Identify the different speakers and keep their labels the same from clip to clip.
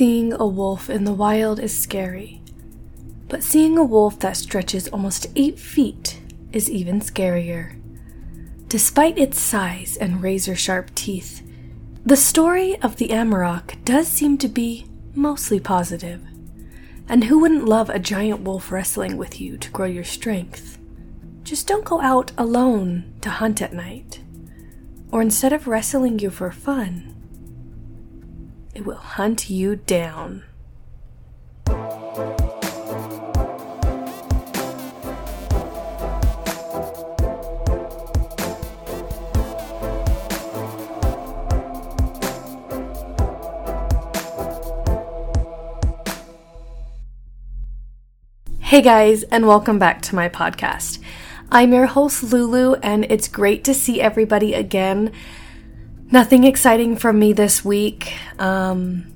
Speaker 1: Seeing a wolf in the wild is scary, but seeing a wolf that stretches almost eight feet is even scarier. Despite its size and razor sharp teeth, the story of the Amarok does seem to be mostly positive. And who wouldn't love a giant wolf wrestling with you to grow your strength? Just don't go out alone to hunt at night. Or instead of wrestling you for fun, it will hunt you down. Hey guys, and welcome back to my podcast. I'm your host, Lulu, and it's great to see everybody again. Nothing exciting from me this week. Um,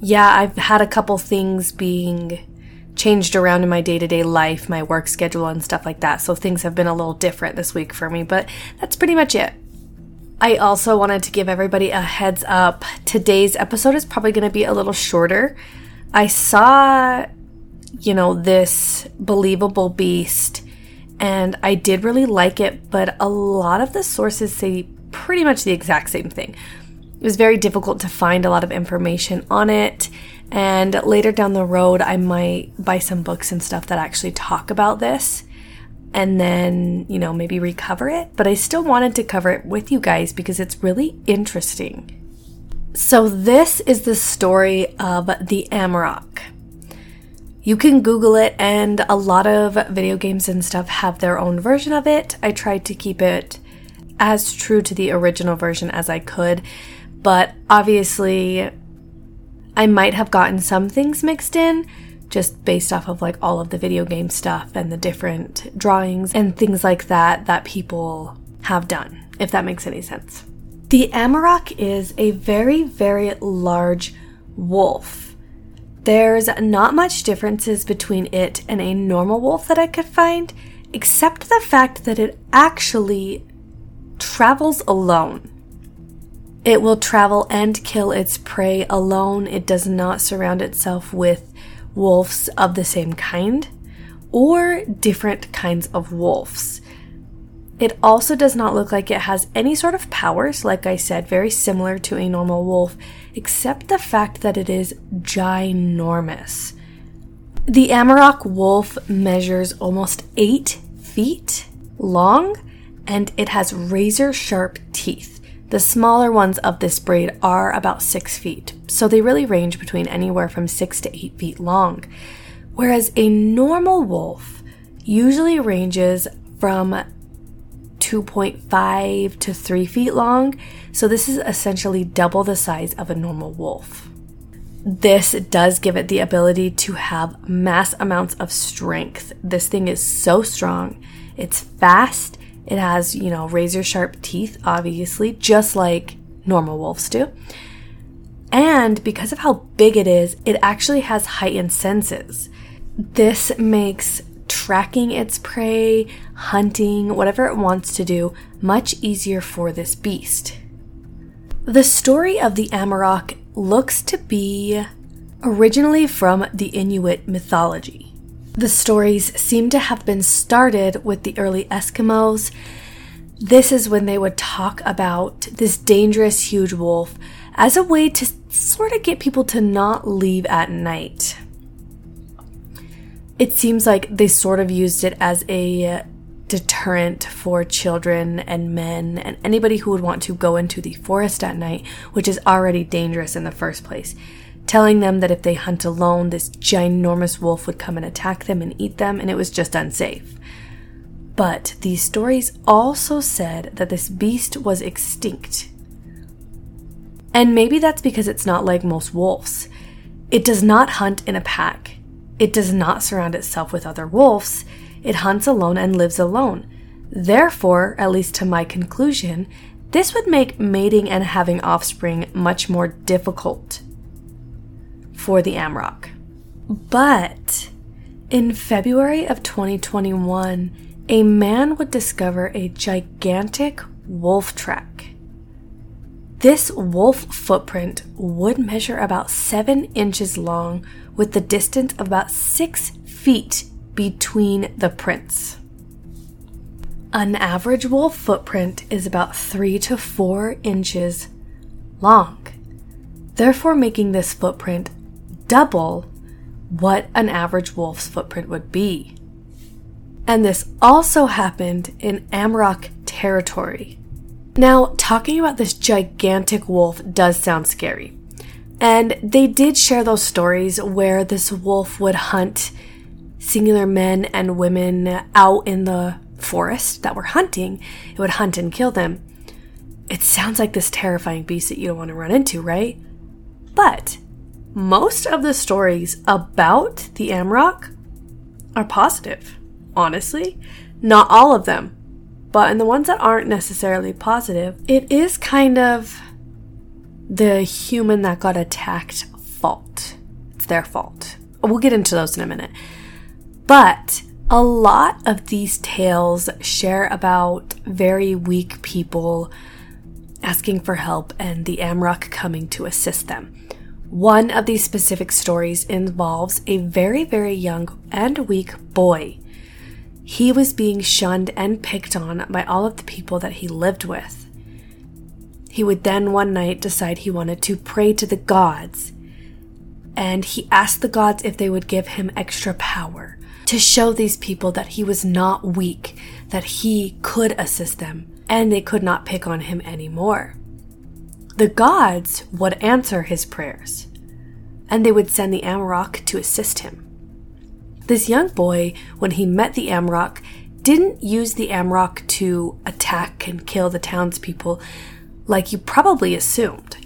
Speaker 1: yeah, I've had a couple things being changed around in my day to day life, my work schedule, and stuff like that, so things have been a little different this week for me, but that's pretty much it. I also wanted to give everybody a heads up. Today's episode is probably going to be a little shorter. I saw you know, this believable beast. And I did really like it, but a lot of the sources say pretty much the exact same thing. It was very difficult to find a lot of information on it. And later down the road, I might buy some books and stuff that actually talk about this and then, you know, maybe recover it. But I still wanted to cover it with you guys because it's really interesting. So, this is the story of the Amarok. You can Google it, and a lot of video games and stuff have their own version of it. I tried to keep it as true to the original version as I could, but obviously, I might have gotten some things mixed in just based off of like all of the video game stuff and the different drawings and things like that that people have done, if that makes any sense. The Amarok is a very, very large wolf there's not much differences between it and a normal wolf that I could find, except the fact that it actually travels alone. It will travel and kill its prey alone. It does not surround itself with wolves of the same kind or different kinds of wolves. It also does not look like it has any sort of powers, like I said, very similar to a normal wolf, except the fact that it is ginormous. The Amarok wolf measures almost 8 feet long and it has razor sharp teeth. The smaller ones of this breed are about 6 feet, so they really range between anywhere from 6 to 8 feet long. Whereas a normal wolf usually ranges from 2.5 to 3 feet long, so this is essentially double the size of a normal wolf. This does give it the ability to have mass amounts of strength. This thing is so strong. It's fast. It has, you know, razor sharp teeth, obviously, just like normal wolves do. And because of how big it is, it actually has heightened senses. This makes tracking its prey, hunting, whatever it wants to do, much easier for this beast. The story of the Amarok looks to be originally from the Inuit mythology. The stories seem to have been started with the early Eskimos. This is when they would talk about this dangerous huge wolf as a way to sort of get people to not leave at night it seems like they sort of used it as a deterrent for children and men and anybody who would want to go into the forest at night, which is already dangerous in the first place. Telling them that if they hunt alone, this ginormous wolf would come and attack them and eat them, and it was just unsafe. But these stories also said that this beast was extinct. And maybe that's because it's not like most wolves. It does not hunt in a pack. It does not surround itself with other wolves, it hunts alone and lives alone. Therefore, at least to my conclusion, this would make mating and having offspring much more difficult for the Amarok. But in February of 2021, a man would discover a gigantic wolf track This wolf footprint would measure about seven inches long with the distance of about six feet between the prints. An average wolf footprint is about three to four inches long, therefore, making this footprint double what an average wolf's footprint would be. And this also happened in Amarok territory. Now, talking about this gigantic wolf does sound scary. And they did share those stories where this wolf would hunt singular men and women out in the forest that were hunting. It would hunt and kill them. It sounds like this terrifying beast that you don't want to run into, right? But most of the stories about the Amarok are positive, honestly. Not all of them, but in the ones that aren't necessarily positive, it is kind of the human that got attacked fault. It's their fault. We'll get into those in a minute. But a lot of these tales share about very weak people asking for help and the Amarok coming to assist them. One of these specific stories involves a very, very young and weak boy. He was being shunned and picked on by all of the people that he lived with. He would then one night decide he wanted to pray to the gods, and he asked the gods if they would give him extra power to show these people that he was not weak, that he could assist them, and they could not pick on him anymore. The gods would answer his prayers, and they would send the Amarok to assist him. This young boy, when he met the Amarok, didn't use the Amarok to attack and kill the townspeople, like you probably assumed.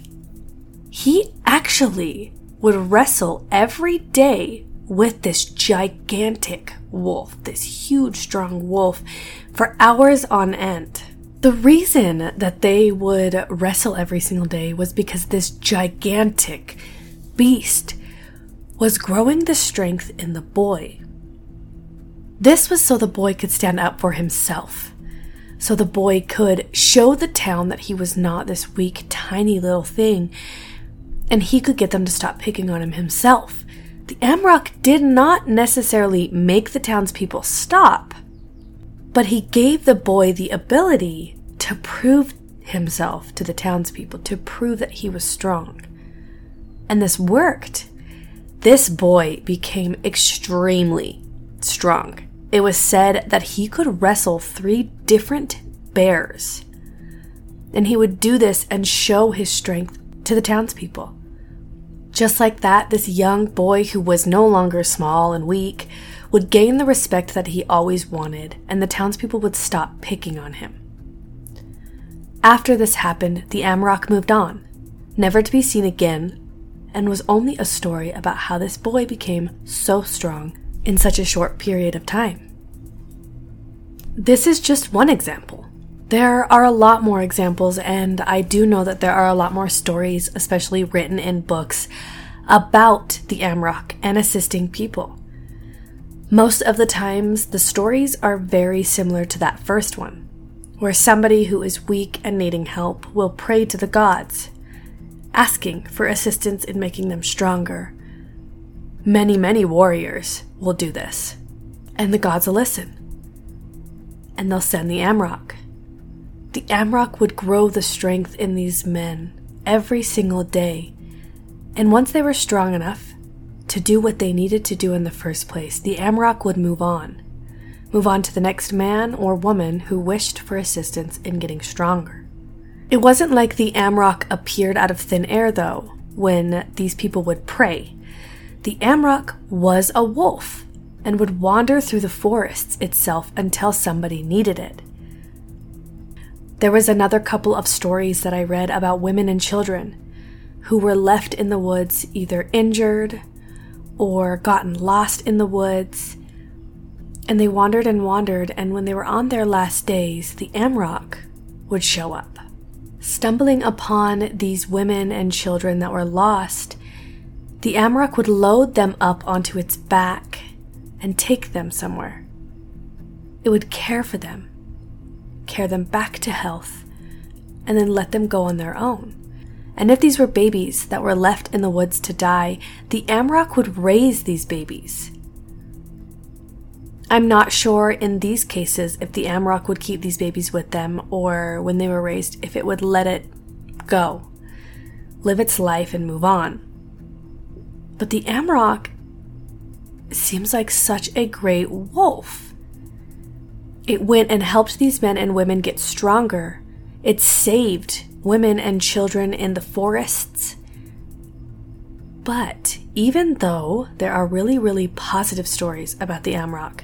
Speaker 1: He actually would wrestle every day with this gigantic wolf, this huge, strong wolf, for hours on end. The reason that they would wrestle every single day was because this gigantic beast was growing the strength in the boy. This was so the boy could stand up for himself so the boy could show the town that he was not this weak, tiny little thing, and he could get them to stop picking on him himself. The Amarok did not necessarily make the townspeople stop, but he gave the boy the ability to prove himself to the townspeople, to prove that he was strong. And this worked. This boy became extremely strong. It was said that he could wrestle three different bears. And he would do this and show his strength to the townspeople. Just like that, this young boy who was no longer small and weak would gain the respect that he always wanted, and the townspeople would stop picking on him. After this happened, the Amarok moved on, never to be seen again, and was only a story about how this boy became so strong in such a short period of time. This is just one example. There are a lot more examples, and I do know that there are a lot more stories, especially written in books, about the Amarok and assisting people. Most of the times, the stories are very similar to that first one, where somebody who is weak and needing help will pray to the gods, asking for assistance in making them stronger. Many, many warriors will do this, and the gods will listen and they'll send the Amarok. The Amarok would grow the strength in these men every single day, and once they were strong enough to do what they needed to do in the first place, the Amarok would move on. Move on to the next man or woman who wished for assistance in getting stronger. It wasn't like the Amarok appeared out of thin air, though, when these people would pray. The Amarok was a wolf and would wander through the forests itself until somebody needed it. There was another couple of stories that I read about women and children who were left in the woods either injured or gotten lost in the woods. And they wandered and wandered, and when they were on their last days, the Amarok would show up. Stumbling upon these women and children that were lost, the Amarok would load them up onto its back and take them somewhere. It would care for them, care them back to health, and then let them go on their own. And if these were babies that were left in the woods to die, the Amarok would raise these babies. I'm not sure in these cases if the Amarok would keep these babies with them or when they were raised, if it would let it go, live its life, and move on. But the Amarok seems like such a great wolf. It went and helped these men and women get stronger. It saved women and children in the forests. But even though there are really, really positive stories about the Amarok,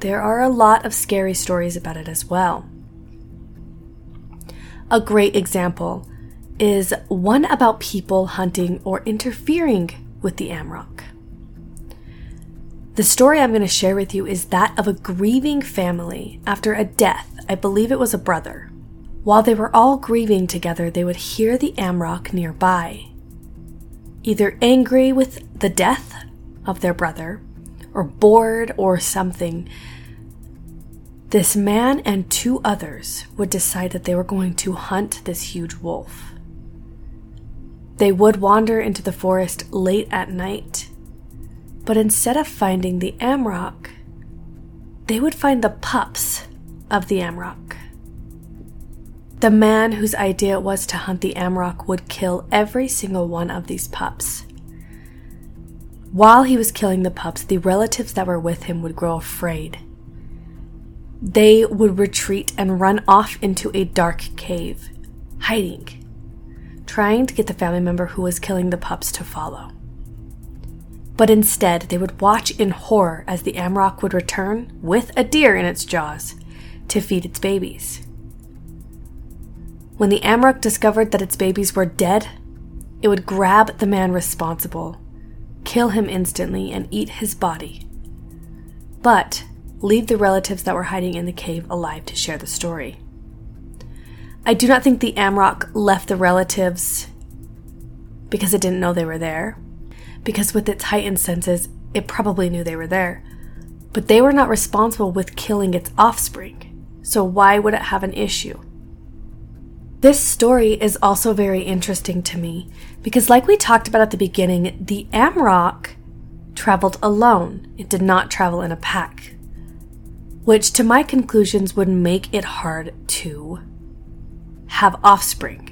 Speaker 1: there are a lot of scary stories about it as well. A great example is one about people hunting or interfering with the Amarok. The story I'm going to share with you is that of a grieving family after a death. I believe it was a brother. While they were all grieving together, they would hear the Amarok nearby. Either angry with the death of their brother, or bored, or something, this man and two others would decide that they were going to hunt this huge wolf. They would wander into the forest late at night but instead of finding the Amarok, they would find the pups of the Amarok. The man whose idea it was to hunt the Amarok would kill every single one of these pups. While he was killing the pups, the relatives that were with him would grow afraid. They would retreat and run off into a dark cave, hiding, trying to get the family member who was killing the pups to follow but instead they would watch in horror as the Amarok would return with a deer in its jaws to feed its babies. When the Amarok discovered that its babies were dead, it would grab the man responsible, kill him instantly, and eat his body. But leave the relatives that were hiding in the cave alive to share the story. I do not think the Amarok left the relatives because it didn't know they were there because with its heightened senses, it probably knew they were there. But they were not responsible with killing its offspring, so why would it have an issue? This story is also very interesting to me because, like we talked about at the beginning, the Amarok traveled alone. It did not travel in a pack, which to my conclusions would make it hard to have offspring.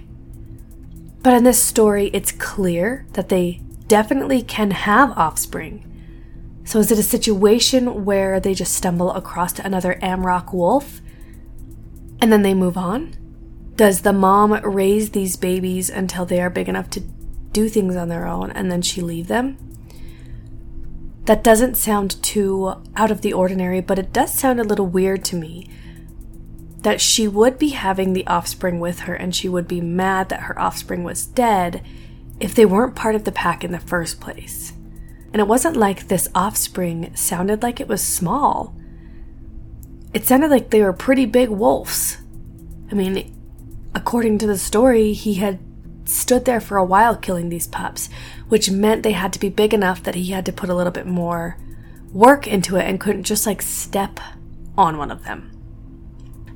Speaker 1: But in this story, it's clear that they definitely can have offspring. So, is it a situation where they just stumble across another Amarok wolf and then they move on? Does the mom raise these babies until they are big enough to do things on their own and then she leave them? That doesn't sound too out of the ordinary, but it does sound a little weird to me that she would be having the offspring with her and she would be mad that her offspring was dead if they weren't part of the pack in the first place. And it wasn't like this offspring sounded like it was small. It sounded like they were pretty big wolves. I mean, according to the story, he had stood there for a while killing these pups, which meant they had to be big enough that he had to put a little bit more work into it and couldn't just like step on one of them.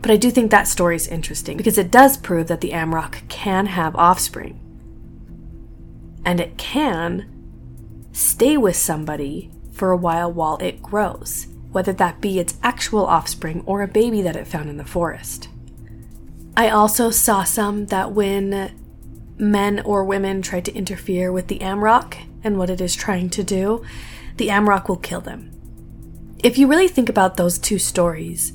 Speaker 1: But I do think that story is interesting because it does prove that the Amarok can have offspring and it can stay with somebody for a while while it grows, whether that be its actual offspring or a baby that it found in the forest. I also saw some that when men or women try to interfere with the Amarok and what it is trying to do, the Amarok will kill them. If you really think about those two stories,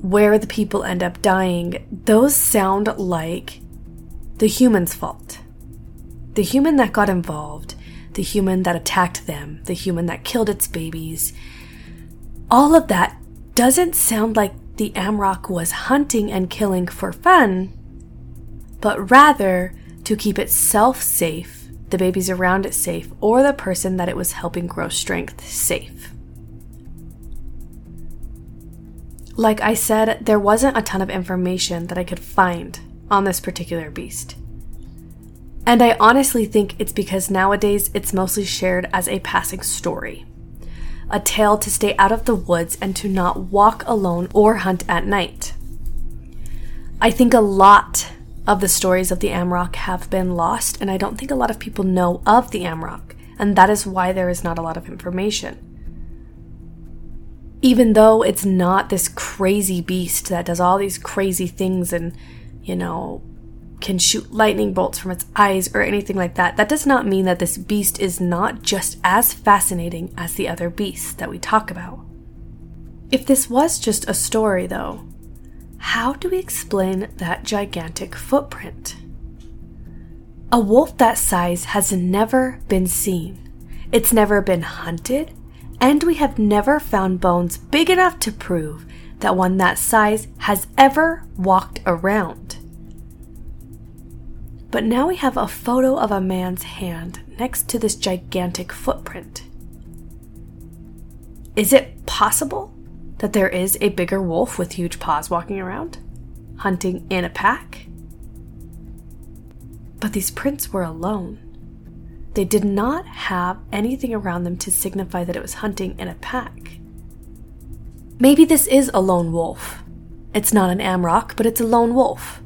Speaker 1: where the people end up dying, those sound like the human's fault. The human that got involved, the human that attacked them, the human that killed its babies, all of that doesn't sound like the Amarok was hunting and killing for fun, but rather to keep itself safe, the babies around it safe, or the person that it was helping grow strength safe. Like I said, there wasn't a ton of information that I could find on this particular beast. And I honestly think it's because nowadays it's mostly shared as a passing story. A tale to stay out of the woods and to not walk alone or hunt at night. I think a lot of the stories of the Amarok have been lost, and I don't think a lot of people know of the Amarok, and that is why there is not a lot of information. Even though it's not this crazy beast that does all these crazy things and, you know, can shoot lightning bolts from its eyes or anything like that, that does not mean that this beast is not just as fascinating as the other beasts that we talk about. If this was just a story, though, how do we explain that gigantic footprint? A wolf that size has never been seen. It's never been hunted, and we have never found bones big enough to prove that one that size has ever walked around. But now we have a photo of a man's hand next to this gigantic footprint. Is it possible that there is a bigger wolf with huge paws walking around, hunting in a pack? But these prints were alone. They did not have anything around them to signify that it was hunting in a pack. Maybe this is a lone wolf. It's not an Amarok, but it's a lone wolf.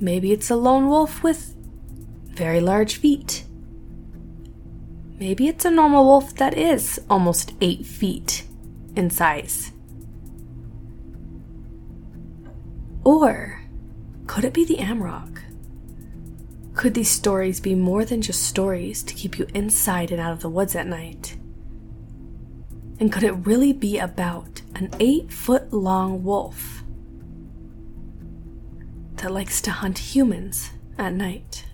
Speaker 1: Maybe it's a lone wolf with very large feet. Maybe it's a normal wolf that is almost eight feet in size? Or could it be the Amarok? Could these stories be more than just stories to keep you inside and out of the woods at night? And could it really be about an eight foot long wolf that likes to hunt humans at night?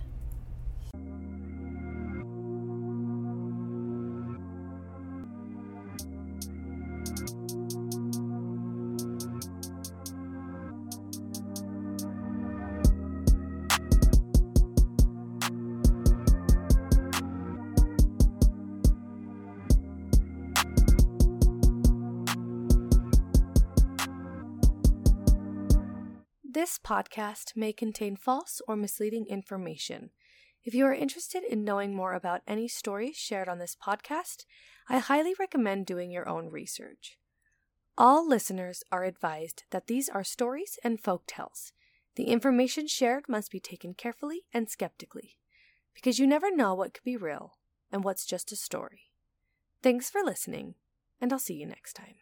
Speaker 1: This podcast may contain false or misleading information. If you are interested in knowing more about any stories shared on this podcast, I highly recommend doing your own research. All listeners are advised that these are stories and folk tales. The information shared must be taken carefully and skeptically, because you never know what could be real and what's just a story. Thanks for listening, and I'll see you next time.